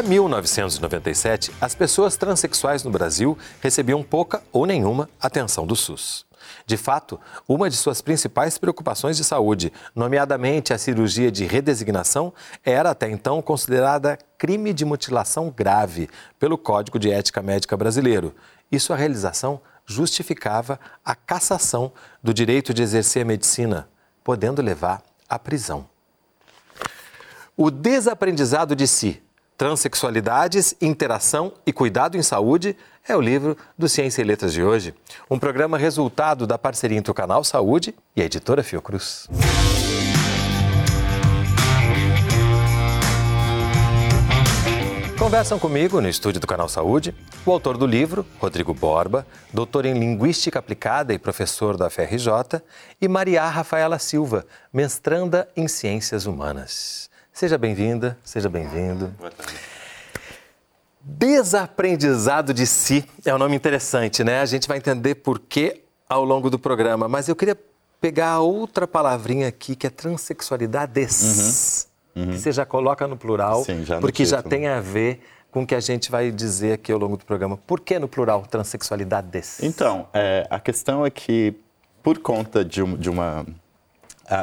Até 1997, as pessoas transexuais no Brasil recebiam pouca ou nenhuma atenção do SUS. De fato, uma de suas principais preocupações de saúde, nomeadamente a cirurgia de redesignação, era até então considerada crime de mutilação grave pelo Código de Ética Médica Brasileiro. E sua realização justificava a cassação do direito de exercer a medicina, podendo levar à prisão. O desaprendizado de si, Transsexualidades, Interação e Cuidado em Saúde é o livro do Ciência e Letras de hoje. Um programa resultado da parceria entre o Canal Saúde e a editora Fiocruz. Conversam comigo no estúdio do Canal Saúde o autor do livro, Rodrigo Borba, doutor em Linguística Aplicada e professor da FRJ, e Maria Rafaela Silva, mestranda em Ciências Humanas. Seja bem-vinda, seja bem-vindo. Boa tarde. Desaprendizado de si é um nome interessante, né? A gente vai entender por quê ao longo do programa, mas eu queria pegar outra palavrinha aqui que é transexualidades. Uhum uhum. que você já coloca no plural, Sim, já no porque título. já tem a ver com o que a gente vai dizer aqui ao longo do programa. Por que no plural transexualidades? Então, é, a questão é que, por conta de, um, de uma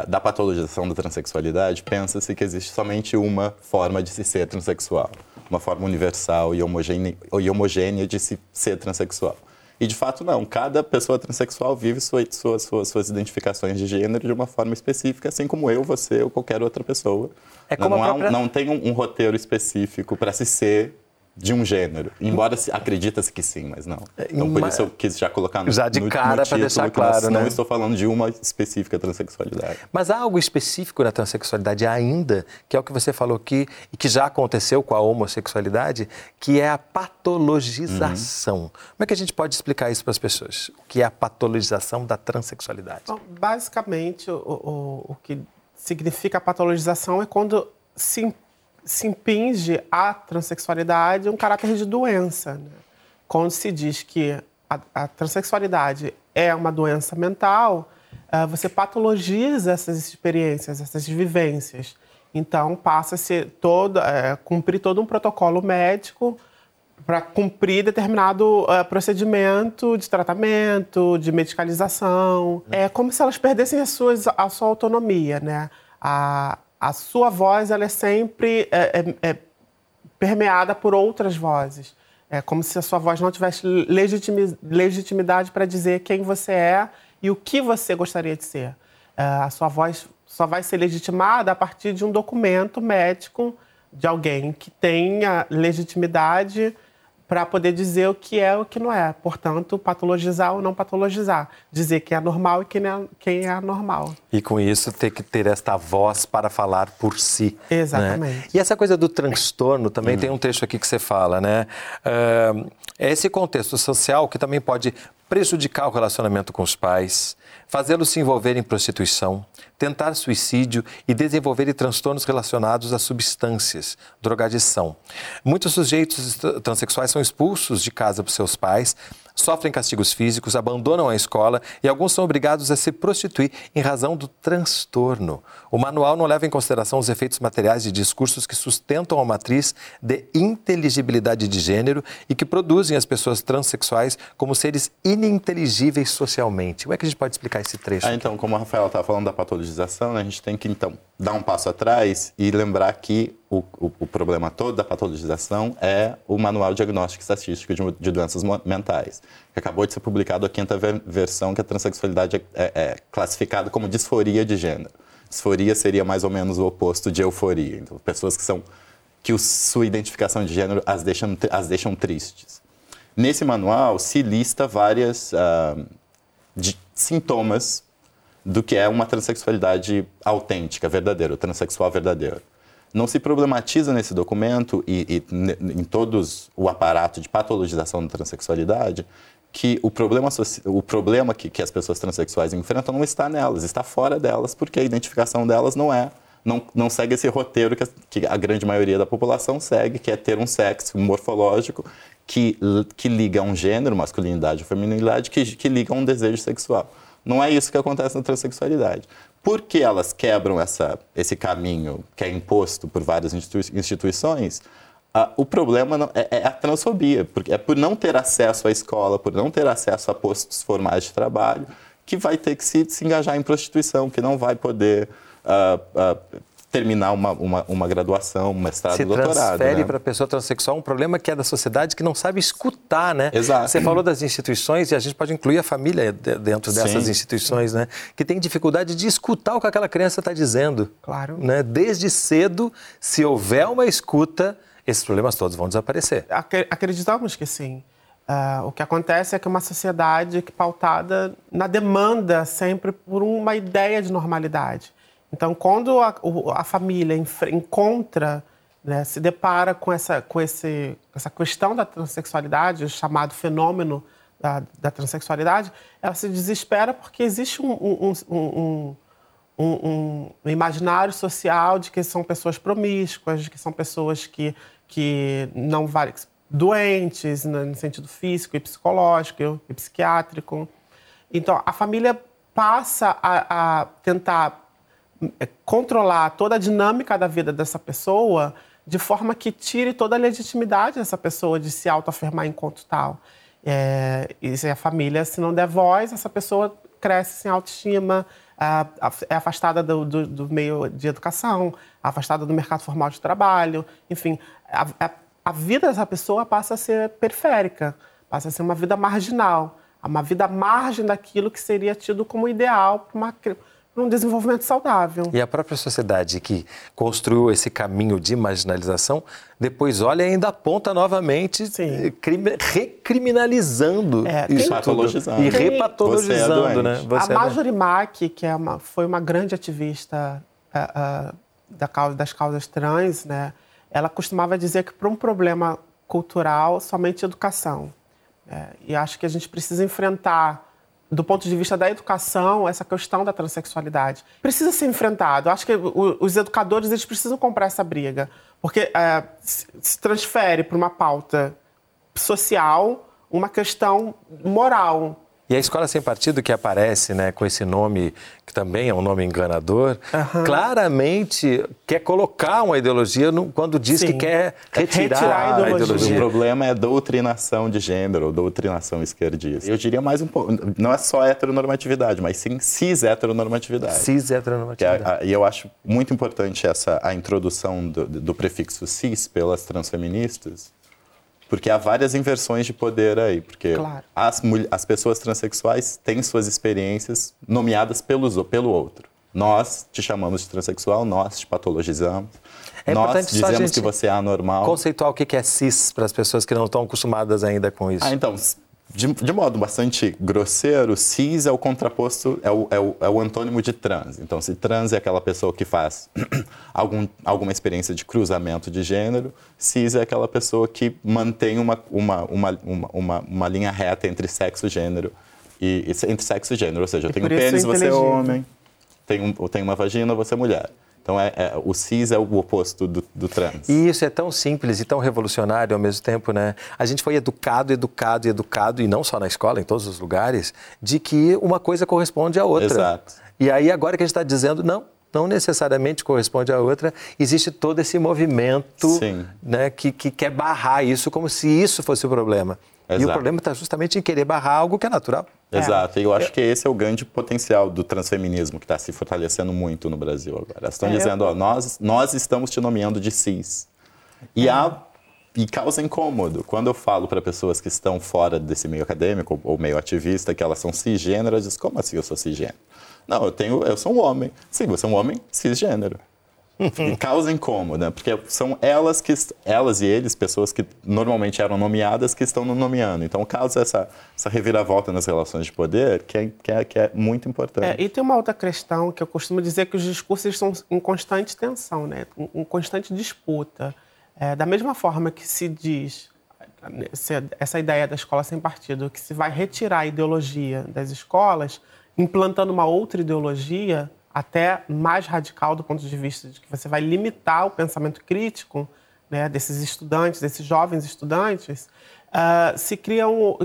da patologização da transexualidade, pensa-se que existe somente uma forma de se ser transexual, uma forma universal e homogênea, e homogênea de se ser transexual. E de fato não, cada pessoa transexual vive sua, suas, suas, suas identificações de gênero de uma forma específica, assim como eu, você ou qualquer outra pessoa. É não, própria... não tem um, um roteiro específico para se ser de um gênero. Embora se acredita-se que sim, mas não. É, então, por isso eu quis já colocar no Já de no, cara para deixar claro, né? Não estou falando de uma específica transexualidade. Mas há algo específico na transexualidade ainda, que é o que você falou aqui, e que já aconteceu com a homossexualidade, que é a patologização. Uhum. Como é que a gente pode explicar isso para as pessoas? O que é a patologização da transexualidade? Bom, basicamente, o, o, o que significa a patologização é quando se se impinge à transexualidade um caráter de doença. Né? Quando se diz que a, a transexualidade é uma doença mental, uh, você patologiza essas experiências, essas vivências. Então, passa-se todo, uh, cumprir todo um protocolo médico para cumprir determinado uh, procedimento de tratamento, de medicalização. É como se elas perdessem a, suas, a sua autonomia, né? A, a sua voz ela é sempre é, é, é permeada por outras vozes. É como se a sua voz não tivesse legitimidade para dizer quem você é e o que você gostaria de ser. É, a sua voz só vai ser legitimada a partir de um documento médico de alguém que tenha legitimidade para poder dizer o que é e o que não é. Portanto, patologizar ou não patologizar. Dizer quem é normal e quem é, quem é anormal. E com isso ter que ter esta voz para falar por si. Né? Exatamente. Né? E essa coisa do transtorno também hum. tem um texto aqui que você fala, né? Uh, é esse contexto social que também pode prejudicar o relacionamento com os pais, fazê-los se envolver em prostituição, tentar suicídio e desenvolver transtornos relacionados a substâncias, drogadição. Muitos sujeitos transexuais são expulsos de casa por seus pais, sofrem castigos físicos, abandonam a escola e alguns são obrigados a se prostituir em razão do transtorno. O manual não leva em consideração os efeitos materiais de discursos que sustentam a matriz de inteligibilidade de gênero e que produzem as pessoas transexuais como seres ininteligíveis socialmente. Como é que a gente pode explicar esse trecho? Ah, então, como a Rafaela estava falando da patologização, né, a gente tem que então dar um passo atrás e lembrar que o, o, o, problema todo da patologização é o Manual Diagnóstico Estatístico de, de Doenças Mentais, que acabou de ser publicado a quinta ver, versão, que a transexualidade é, é, é, classificada como disforia de gênero. Disforia seria mais ou menos o oposto de euforia. Então, pessoas que são que o, sua identificação de gênero as deixam, as deixam tristes. Nesse manual se lista várias uh, de, sintomas do que é uma transexualidade autêntica, verdadeira, o transexual verdadeiro não se problematiza nesse documento e, e em todos o aparato de patologização da transexualidade que o problema, o problema que, que as pessoas transexuais enfrentam não está nelas, está fora delas, porque a identificação delas não é, não, não segue esse roteiro que a, que a grande maioria da população segue, que é ter um sexo morfológico que, que liga a um gênero, masculinidade ou feminilidade, que, que liga a um desejo sexual. Não é isso que acontece na transexualidade. Porque elas quebram essa, esse caminho que é imposto por várias institui instituições, Ah, o problema não, é, é, a transfobia, porque é por não ter acesso à escola, por não ter acesso a postos formais de trabalho, que vai ter que se, se engajar em prostituição, que não vai poder uh, uh, terminar uma, uma, uma, graduação, um mestrado, Se doutorado. transfere né? para a pessoa transexual um problema que é da sociedade que não sabe escutar, né? Exato. Você falou das instituições e a gente pode incluir a família dentro dessas Sim. instituições, né? Que tem dificuldade de escutar o que aquela criança está dizendo. Claro. Né? Desde cedo, se houver uma escuta, esses problemas todos vão desaparecer. Acreditamos que sim. Uh, o que acontece é que uma sociedade que pautada na demanda sempre por uma ideia de normalidade. Então, quando a, a família encontra, né, se depara com essa, com esse, essa questão da transexualidade, o chamado fenômeno da, da transexualidade, ela se desespera porque existe um, um, um, um, imaginário social de que são pessoas promíscuas, de que são pessoas que, que não valem doentes no sentido físico e psicológico e psiquiátrico. Então, a família passa a, a tentar controlar toda a dinâmica da vida dessa pessoa de forma que tire toda a legitimidade dessa pessoa de se autoafirmar enquanto tal. É, e se a família, se não der voz, essa pessoa cresce sem autoestima, é afastada do, do, do meio de educação, afastada do mercado formal de trabalho, enfim, a, a, a vida dessa pessoa passa a ser periférica, passa a ser uma vida marginal, uma vida à margem daquilo que seria tido como ideal para uma um desenvolvimento saudável. E a própria sociedade que construiu esse caminho de marginalização, depois olha e ainda aponta novamente, eh, crime, recriminalizando é, isso patologizando. E repatologizando, é né? Você a é Marjorie Mack, que é uma, foi uma grande ativista uh, uh, da causa, das causas trans, né? ela costumava dizer que para um problema cultural, somente educação. É, e acho que a gente precisa enfrentar do ponto de vista da educação, essa questão da transexualidade. Precisa ser enfrentado. Acho que os educadores eles precisam comprar essa briga, porque é, se transfere para uma pauta social uma questão moral. E a Escola Sem Partido, que aparece né, com esse nome, que também é um nome enganador, uhum. claramente quer colocar uma ideologia no, quando diz Sim. que quer retirar, retirar a, ideologia. a, ideologia. O problema é doutrinação de gênero, doutrinação esquerdista. Eu diria mais um pouco, não é só heteronormatividade, mas sim cis-heteronormatividade. Cis-heteronormatividade. É, e eu acho muito importante essa, a introdução do, do prefixo cis pelas transfeministas, porque há várias inversões de poder aí. Porque claro. as, as pessoas transexuais têm suas experiências nomeadas pelos, pelo outro. Nós te chamamos de transexual, nós te patologizamos. É nós dizemos que você é anormal. Conceituar o que é cis para as pessoas que não estão acostumadas ainda com isso. Ah, então, de, de, modo bastante grosseiro, cis é o contraposto, é o, é, o, é o antônimo de trans. Então, se trans é aquela pessoa que faz algum, alguma experiência de cruzamento de gênero, cis é aquela pessoa que mantém uma, uma, uma, uma, uma, uma linha reta entre sexo e gênero. E, entre sexo e gênero, ou seja, eu tenho um pênis, você é homem, tenho, eu tenho uma vagina, você é mulher. Então, é, é, o cis é o oposto do, do, trans. E isso é tão simples e tão revolucionário ao mesmo tempo, né? A gente foi educado, educado, educado, e não só na escola, em todos os lugares, de que uma coisa corresponde à outra. Exato. E aí, agora que a gente está dizendo, não, não necessariamente corresponde à outra, existe todo esse movimento né, que, que quer barrar isso como se isso fosse o problema. Exato. E o problema está justamente em querer barrar algo que é natural. Exato, e eu acho que esse é o grande potencial do transfeminismo que está se fortalecendo muito no Brasil agora. Elas estão é, dizendo, ó, nós, nós estamos te nomeando de cis. E, há, e causa incômodo. Quando eu falo para pessoas que estão fora desse meio acadêmico ou meio ativista que elas são cisgênero, elas dizem, como assim eu sou cisgênero? Não, eu, tenho, eu sou um homem. Sim, você é um homem cisgênero causa incômodo, né? porque são elas que elas e eles, pessoas que normalmente eram nomeadas, que estão nomeando. Então causa essa, essa reviravolta nas relações de poder que é, que é, que é muito importante. É, e tem uma outra questão que eu costumo dizer que os discursos estão em constante tensão, né? em constante disputa. É, da mesma forma que se diz essa ideia da escola sem partido, que se vai retirar a ideologia das escolas, implantando uma outra ideologia, até mais radical do ponto de vista de que você vai limitar o pensamento crítico né, desses estudantes, desses jovens estudantes, uh, se cria um.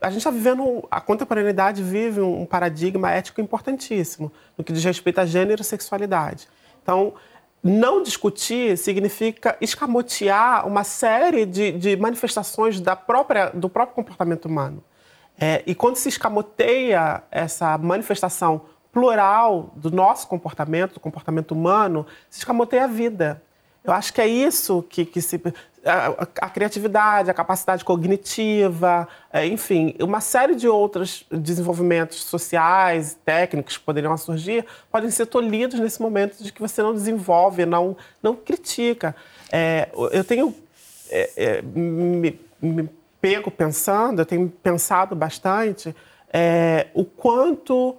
A gente está vivendo, a contemporaneidade vive um paradigma ético importantíssimo no que diz respeito a gênero e sexualidade. Então, não discutir significa escamotear uma série de, de manifestações da própria, do próprio comportamento humano. É, e quando se escamoteia essa manifestação plural do nosso comportamento, do comportamento humano, se escamoteia a vida. Eu acho que é isso que, que se. A, a, criatividade, a capacidade cognitiva, é, enfim, uma série de outros desenvolvimentos sociais, técnicos que poderiam surgir, podem ser tolhidos nesse momento de que você não desenvolve, não, não critica. É, eu tenho é, é me, me, pego pensando, eu tenho pensado bastante é, o quanto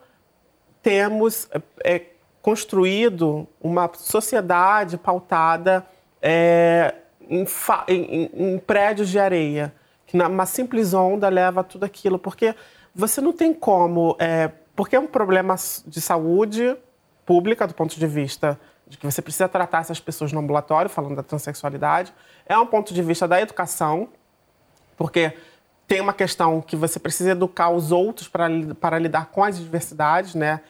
temos é, construído uma sociedade pautada é, em, em, em, prédios de areia, que uma simples onda leva tudo aquilo, porque você não tem como, é, porque é um problema de saúde pública do ponto de vista de que você precisa tratar essas pessoas no ambulatório, falando da transexualidade, é um ponto de vista da educação, porque tem uma questão que você precisa educar os outros para, lidar com as diversidades, né?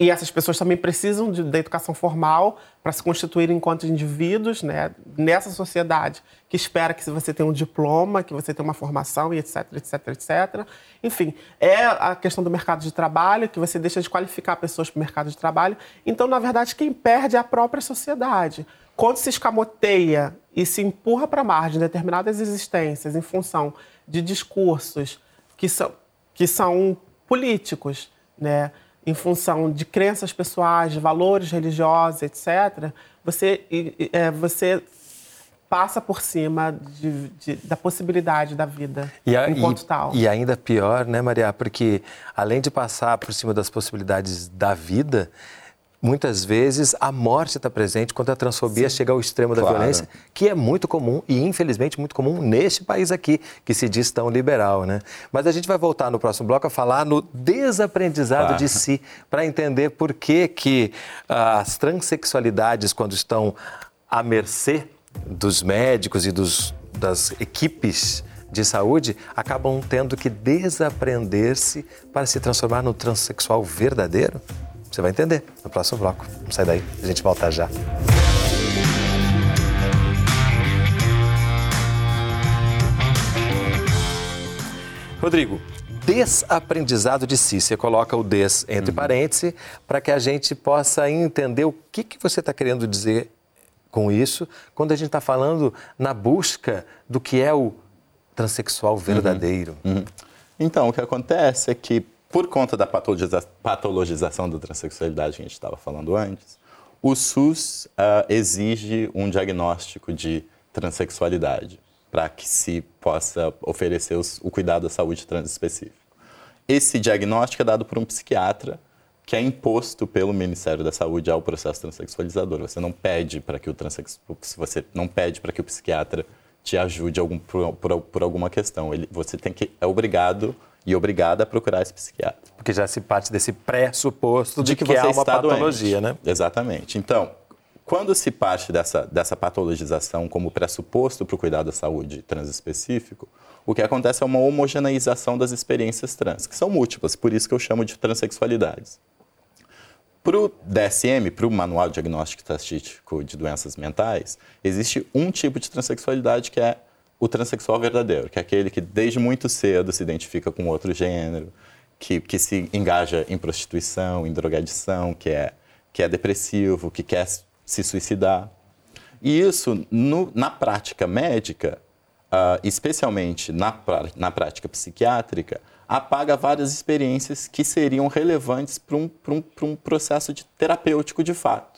E essas pessoas também precisam de, da educação formal para se constituírem enquanto indivíduos, né? Nessa sociedade que espera que você tenha um diploma, que você tenha uma formação e etc, etc, etc. Enfim, é a questão do mercado de trabalho, que você deixa de qualificar pessoas para o mercado de trabalho. Então, na verdade, quem perde é a própria sociedade. Quando se escamoteia e se empurra para a margem determinadas existências em função de discursos que são, que são políticos, né? em função de crenças pessoais, de valores religiosos, etc., você, é, você passa por cima de, de, da possibilidade da vida e a, enquanto e, tal. E ainda pior, né, Maria? Porque além de passar por cima das possibilidades da vida, muitas vezes a morte está presente quando a transfobia Sim. chega ao extremo claro. da violência, que é muito comum e infelizmente muito comum neste país aqui, que se diz tão liberal, né? Mas a gente vai voltar no próximo bloco a falar no desaprendizado claro. de si, para entender por que que as transexualidades quando estão à mercê dos médicos e dos, das equipes de saúde acabam tendo que desaprender-se para se transformar no transexual verdadeiro? Você vai entender no próximo bloco. Não sai daí, a gente volta já. Rodrigo, desaprendizado de si. Você coloca o des entre uhum. parênteses para que a gente possa entender o que, que você está querendo dizer com isso quando a gente está falando na busca do que é o transexual verdadeiro. Uhum. Uhum. Então, o que acontece é que por conta da patologiza patologização da transexualidade que a gente estava falando antes, o SUS uh, exige um diagnóstico de transexualidade para que se possa oferecer os, o cuidado à saúde trans específico. Esse diagnóstico é dado por um psiquiatra que é imposto pelo Ministério da Saúde ao processo transexualizador. Você não pede para que o você não pede para que o psiquiatra te ajude algum, por, por, por alguma questão. Ele, você tem que é obrigado e obrigada a procurar esse psiquiatra. Porque já se parte desse pressuposto de, de que, que é uma patologia, doente. né? Exatamente. Então, quando se parte dessa, dessa patologização como pressuposto para o cuidado da saúde transespecífico, o que acontece é uma homogeneização das experiências trans, que são múltiplas, por isso que eu chamo de transexualidades. Para o DSM, para o Manual Diagnóstico Estatístico de Doenças Mentais, existe um tipo de transexualidade que é o transexual verdadeiro, que é aquele que desde muito cedo se identifica com outro gênero, que, que se engaja em prostituição, em drogadição, que é, que é depressivo, que quer se suicidar. E isso, no, na prática médica, uh, especialmente na, na prática psiquiátrica, apaga várias experiências que seriam relevantes para um, um, um processo de terapêutico de fato.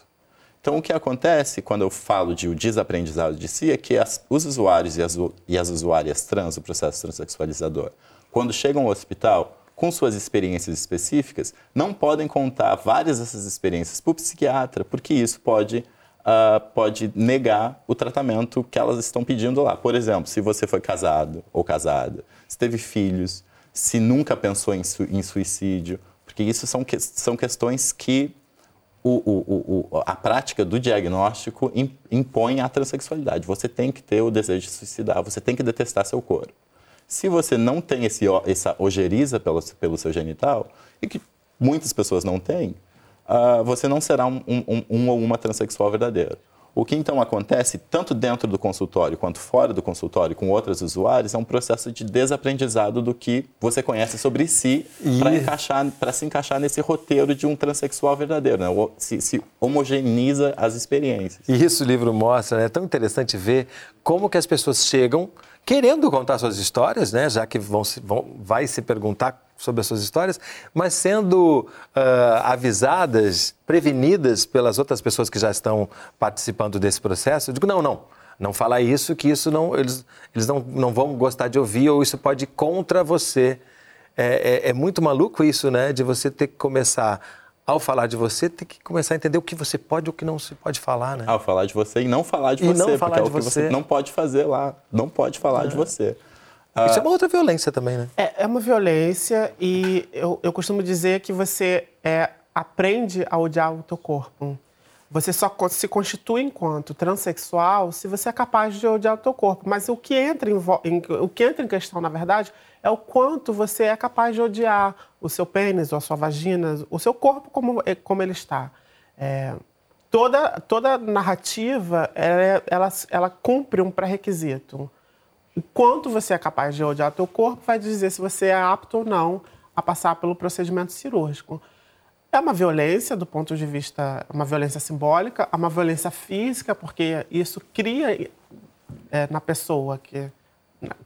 Então, o que acontece quando eu falo de o desaprendizado de si é que as, os usuários e as, e as usuárias trans, o processo transexualizador, quando chegam ao hospital com suas experiências específicas, não podem contar várias dessas experiências para o psiquiatra, porque isso pode, uh, pode negar o tratamento que elas estão pedindo lá. Por exemplo, se você foi casado ou casada, se teve filhos, se nunca pensou em, su em suicídio, porque isso são, que são questões que o, o, o, a prática do diagnóstico impõe a transexualidade. Você tem que ter o desejo de suicidar, você tem que detestar seu corpo. Se você não tem esse, essa ojeriza pelo, pelo seu genital, e que muitas pessoas não têm, uh, você não será um, um, um, ou uma transexual verdadeiro. O que então acontece, tanto dentro do consultório quanto fora do consultório, com outros usuários, é um processo de desaprendizado do que você conhece sobre si para se encaixar nesse roteiro de um transexual verdadeiro, né? se, se homogeneiza as experiências. E isso o livro mostra, né? é tão interessante ver como que as pessoas chegam querendo contar suas histórias, né? já que vão, vão vai se perguntar sobre as suas histórias, mas sendo uh, avisadas, prevenidas pelas outras pessoas que já estão participando desse processo. Eu digo, não, não, não fala isso, que isso não, eles, eles não, não vão gostar de ouvir ou isso pode ir contra você. É, é, é muito maluco isso, né? De você ter que começar ao falar de você, ter que começar a entender o que você pode e o que não se pode falar, né? Ao falar de você e não falar de e você, não falar porque de é o que você. você não pode fazer lá, não pode falar é. de você. Isso é uma outra violência também, né? É, é uma violência e eu, eu costumo dizer que você é, aprende a odiar o teu corpo. Você só se constitui enquanto transexual se você é capaz de odiar o teu corpo. Mas o que entra em, em, o que entra em questão, na verdade, é o quanto você é capaz de odiar o seu pênis, ou a sua vagina, o seu corpo como, como ele está. É, toda, toda narrativa, ela, ela, ela cumpre um pré-requisito o quanto você é capaz de odiar teu corpo vai dizer se você é apto ou não a passar pelo procedimento cirúrgico. É uma violência do ponto de vista, uma violência simbólica, é uma violência física, porque isso cria é, na pessoa que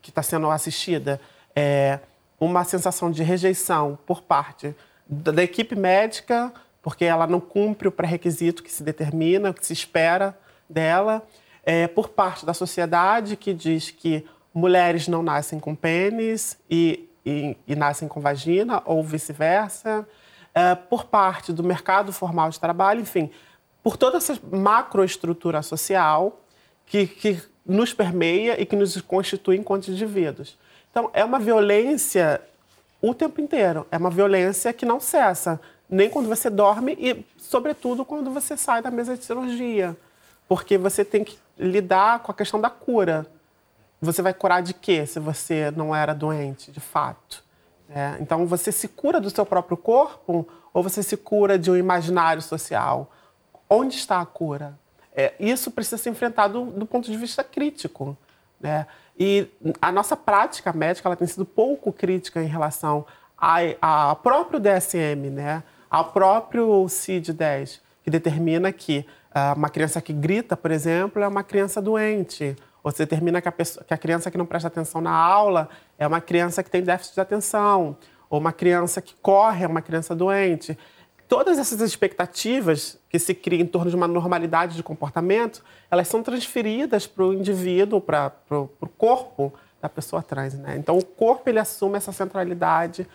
está sendo assistida é, uma sensação de rejeição por parte da, da equipe médica, porque ela não cumpre o pré-requisito que se determina, que se espera dela, é, por parte da sociedade que diz que mulheres não nascem com pênis e, e, e nascem com vagina, ou vice-versa, é, por parte do mercado formal de trabalho, enfim, por toda essa macroestrutura social que, que nos permeia e que nos constitui enquanto indivíduos. Então, é uma violência o tempo inteiro. É uma violência que não cessa, nem quando você dorme e, sobretudo, quando você sai da mesa de cirurgia. Porque você tem que lidar com a questão da cura. Você vai curar de quê se você não era doente, de fato? É, então, você se cura do seu próprio corpo ou você se cura de um imaginário social? Onde está a cura? É, isso precisa ser enfrentado do, ponto de vista crítico. Né? E a nossa prática médica ela tem sido pouco crítica em relação ao próprio DSM, né? ao próprio CID-10, que determina que uh, uma criança que grita, por exemplo, é uma criança doente você determina que a, pessoa, que a criança que não presta atenção na aula é uma criança que tem déficit de atenção, ou uma criança que corre é uma criança doente. Todas essas expectativas que se criam em torno de uma normalidade de comportamento, elas são transferidas para o indivíduo, para o corpo da pessoa trans. Né? Então, o corpo ele assume essa centralidade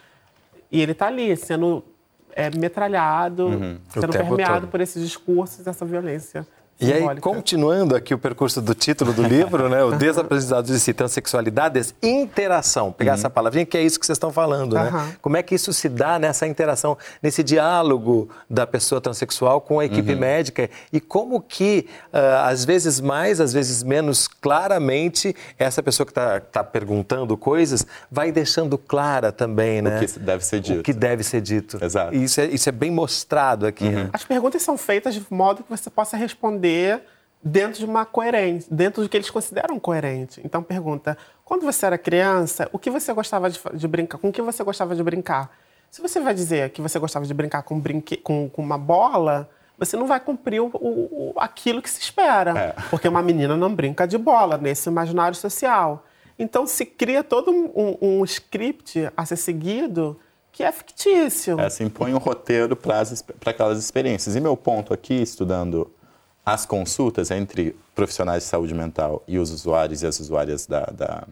e ele está ali, sendo é, metralhado, uhum. sendo permeado todo. por esses discursos, essa violência e aí, continuando aqui o percurso do título do livro, né? O Desaprendizado de si, transexualidades, interação. Pegar uhum. essa palavrinha, que é isso que vocês estão falando, uhum. né? Como é que isso se dá nessa interação, nesse diálogo da pessoa transexual com a equipe uhum. médica e como que, uh, às vezes mais, às vezes menos claramente, essa pessoa que está tá perguntando coisas vai deixando clara também, né? O que deve ser dito. O que deve ser dito. Exato. E isso é, isso é bem mostrado aqui, né? As perguntas são feitas de modo que você possa responder responder dentro de uma coerência, dentro do que eles consideram coerente. Então pergunta: quando você era criança, o que você gostava de, de brincar? Com o que você gostava de brincar? Se você vai dizer que você gostava de brincar com, brinque, com, com uma bola, você não vai cumprir o, o, aquilo que se espera. É. Porque uma menina não brinca de bola nesse imaginário social. Então se cria todo um, um script a ser seguido que é fictício. É, se impõe um roteiro para aquelas experiências. E meu ponto aqui, estudando as consultas entre profissionais de saúde mental e os usuários e as usuárias da, da,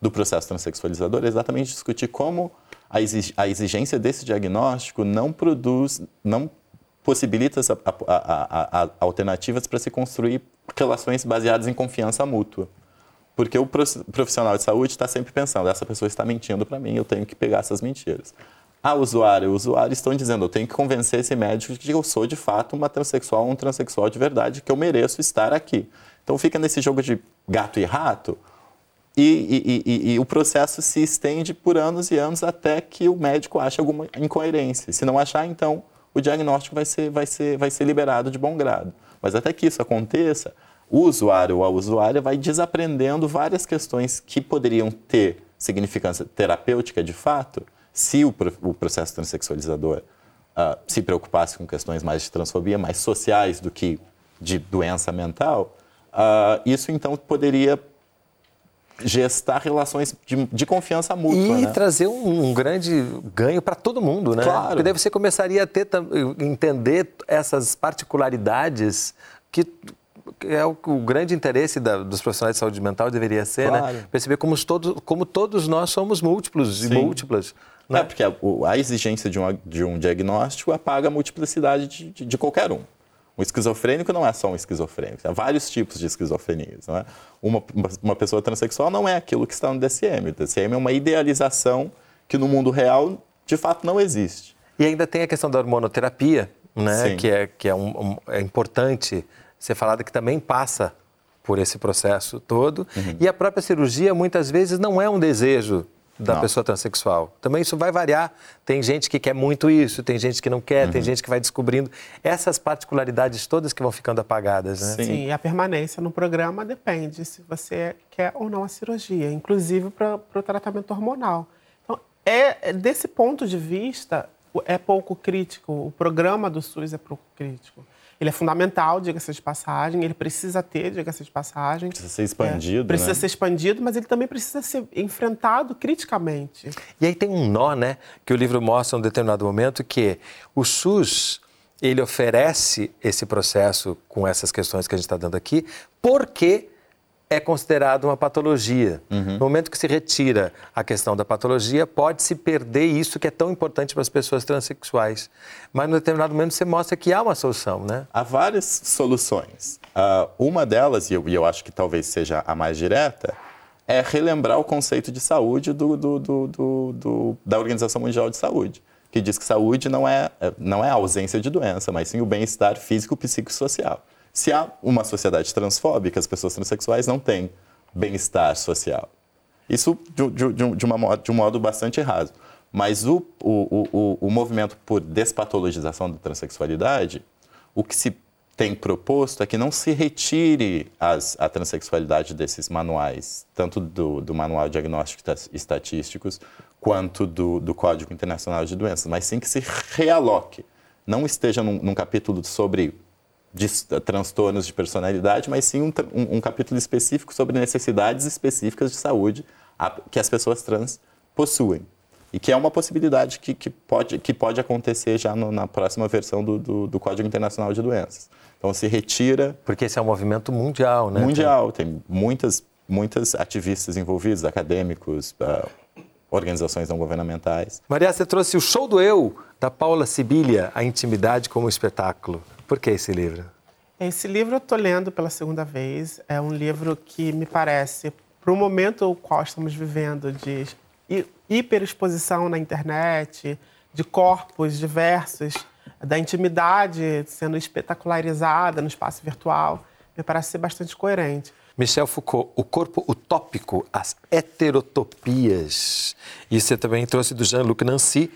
do processo transexualizador é exatamente discutir como a exigência desse diagnóstico não produz, não possibilita a, a, a, alternativas para se construir relações baseadas em confiança mútua. Porque o profissional de saúde está sempre pensando, essa pessoa está mentindo para mim, eu tenho que pegar essas mentiras a usuária o usuário estão dizendo, eu tenho que convencer esse médico de que eu sou de fato uma transexual, um transexual de verdade, que eu mereço estar aqui. Então fica nesse jogo de gato e rato e, e, e, e, o processo se estende por anos e anos até que o médico ache alguma incoerência. Se não achar, então o diagnóstico vai ser, vai ser, vai ser liberado de bom grado. Mas até que isso aconteça, o usuário ou a usuária vai desaprendendo várias questões que poderiam ter significância terapêutica de fato, se o, o processo transexualizador uh, se preocupasse com questões mais de transfobia, mais sociais do que de doença mental, uh, isso então poderia gestar relações de, de confiança mútua. E né? trazer um, um, grande ganho para todo mundo, né? Claro. Porque daí você começaria a ter, entender essas particularidades que é o, o grande interesse da, dos profissionais de saúde mental deveria ser, né? claro. né? Perceber como todos, como todos nós somos múltiplos Sim. e múltiplas. Né? É, porque a, a exigência de um, de um diagnóstico apaga a multiplicidade de, de, de qualquer um. Um esquizofrênico não é só um esquizofrênico, há vários tipos de esquizofrenias. É? uma, uma pessoa transexual não é aquilo que está no DSM. O DSM é uma idealização que no mundo real, de fato, não existe. E ainda tem a questão da hormonoterapia, né? que, é, que é, um, um, é importante ser falada, que também passa por esse processo todo. Uhum. E a própria cirurgia, muitas vezes, não é um desejo da não. pessoa transexual. Também isso vai variar. Tem gente que quer muito isso, tem gente que não quer, uhum. tem gente que vai descobrindo essas particularidades todas que vão ficando apagadas, né? Sim, Sim e a permanência no programa depende se você quer ou não a cirurgia, inclusive para o tratamento hormonal. Então, é desse ponto de vista é pouco crítico. O programa do SUS é pouco crítico. Ele é fundamental, diga-se de passagem, ele precisa ter, diga-se de passagem. Precisa ser expandido. É, precisa né? ser expandido, mas ele também precisa ser enfrentado criticamente. E aí tem um nó, né, que o livro mostra em um determinado momento, que o SUS ele oferece esse processo com essas questões que a gente está dando aqui, porque é considerado uma patologia. Uhum. No momento que se retira a questão da patologia, pode-se perder isso que é tão importante para as pessoas transexuais. Mas, no determinado momento, você mostra que há uma solução, né? Há várias soluções. Uh, uma delas, e eu, e eu, acho que talvez seja a mais direta, é relembrar o conceito de saúde do, do, do, da Organização Mundial de Saúde, que diz que saúde não é, não é a ausência de doença, mas sim o bem-estar físico, e social. Se há uma sociedade transfóbica, as pessoas transexuais não têm bem-estar social. Isso de, de, de, uma, de um modo bastante raso. Mas o, o, o, o movimento por despatologização da transexualidade, o que se tem proposto é que não se retire as, a transexualidade desses manuais, tanto do, do Manual de Estatísticos quanto do, do Código Internacional de Doenças, mas sim que se realoque. Não esteja num, num capítulo sobre de transtornos de personalidade, mas sim um, um, um, capítulo específico sobre necessidades específicas de saúde que as pessoas trans possuem. E que é uma possibilidade que, que, pode, que pode acontecer já no, na próxima versão do, do, do, Código Internacional de Doenças. Então se retira. Porque esse é um movimento mundial, né? Mundial, tem muitas, muitas ativistas envolvidos, acadêmicos, uh, organizações não governamentais. Maria, você trouxe o Show do Eu, da Paula Sibilia, A Intimidade como Espetáculo. Por que esse livro? Esse livro eu estou lendo pela segunda vez. É um livro que me parece, para o momento o qual estamos vivendo, de hiperexposição na internet, de corpos diversos, da intimidade sendo espetacularizada no espaço virtual, me parece ser bastante coerente. Michel Foucault, o corpo utópico, as heterotopias. E você também trouxe do Jean-Luc Nancy,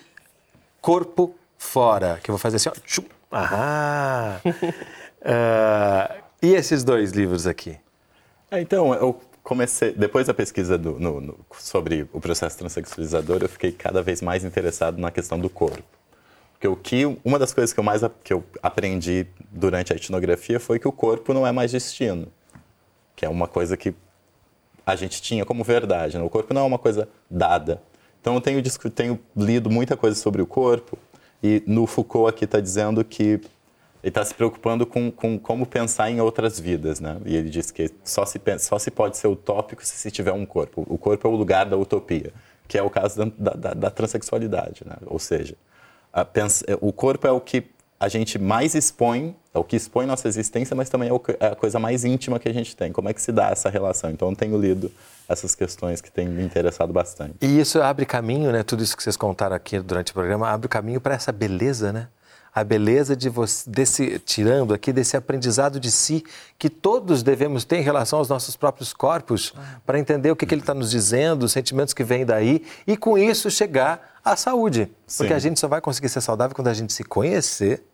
Corpo Fora, que eu vou fazer assim, ó, ah! uh, e esses dois livros aqui? É, então, eu comecei, depois da pesquisa do, no, no, sobre o processo transexualizador, eu fiquei cada vez mais interessado na questão do corpo. Porque o que, uma das coisas que eu mais que eu aprendi durante a etnografia foi que o corpo não é mais destino, que é uma coisa que a gente tinha como verdade. Né? O corpo não é uma coisa dada. Então eu tenho, tenho lido muita coisa sobre o corpo e no Foucault aqui está dizendo que ele está se preocupando com, com, como pensar em outras vidas, né? E ele diz que só se, só se pode ser utópico se se tiver um corpo. O corpo é o lugar da utopia, que é o caso da, da, da transexualidade, né? Ou seja, pensa, o corpo é o que a gente mais expõe, é o que expõe nossa existência, mas também é, é a coisa mais íntima que a gente tem. Como é que se dá essa relação? Então, eu tenho lido essas questões que têm me interessado bastante. E isso abre caminho, né? Tudo isso que vocês contaram aqui durante o programa abre caminho para essa beleza, né? A beleza de você, desse, tirando aqui desse aprendizado de si que todos devemos ter em relação aos nossos próprios corpos, para entender o que, que ele está nos dizendo, os sentimentos que vêm daí, e com isso chegar à saúde. Sim. Porque a gente só vai conseguir ser saudável quando a gente se conhecer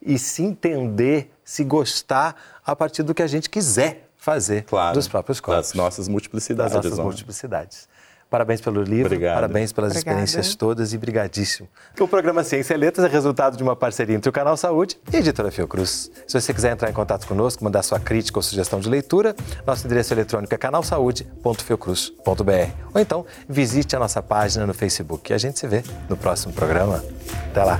e se entender, se gostar a partir do que a gente quiser fazer Claro. dos próprios corpos Das nossas multiplicidades. das nossas multiplicidades. Parabéns pelo livro, Obrigado. parabéns pelas Obrigada. experiências todas e brigadíssimo. O programa Ciência e Letras é resultado de uma parceria entre o Canal Saúde e a Editora Fiocruz. Se você quiser entrar em contato conosco, mandar sua crítica ou sugestão de leitura, nosso endereço eletrônico é canalsaude.fiocruz.br. Ou então, visite a nossa página no Facebook e a gente se vê no próximo programa. Até lá!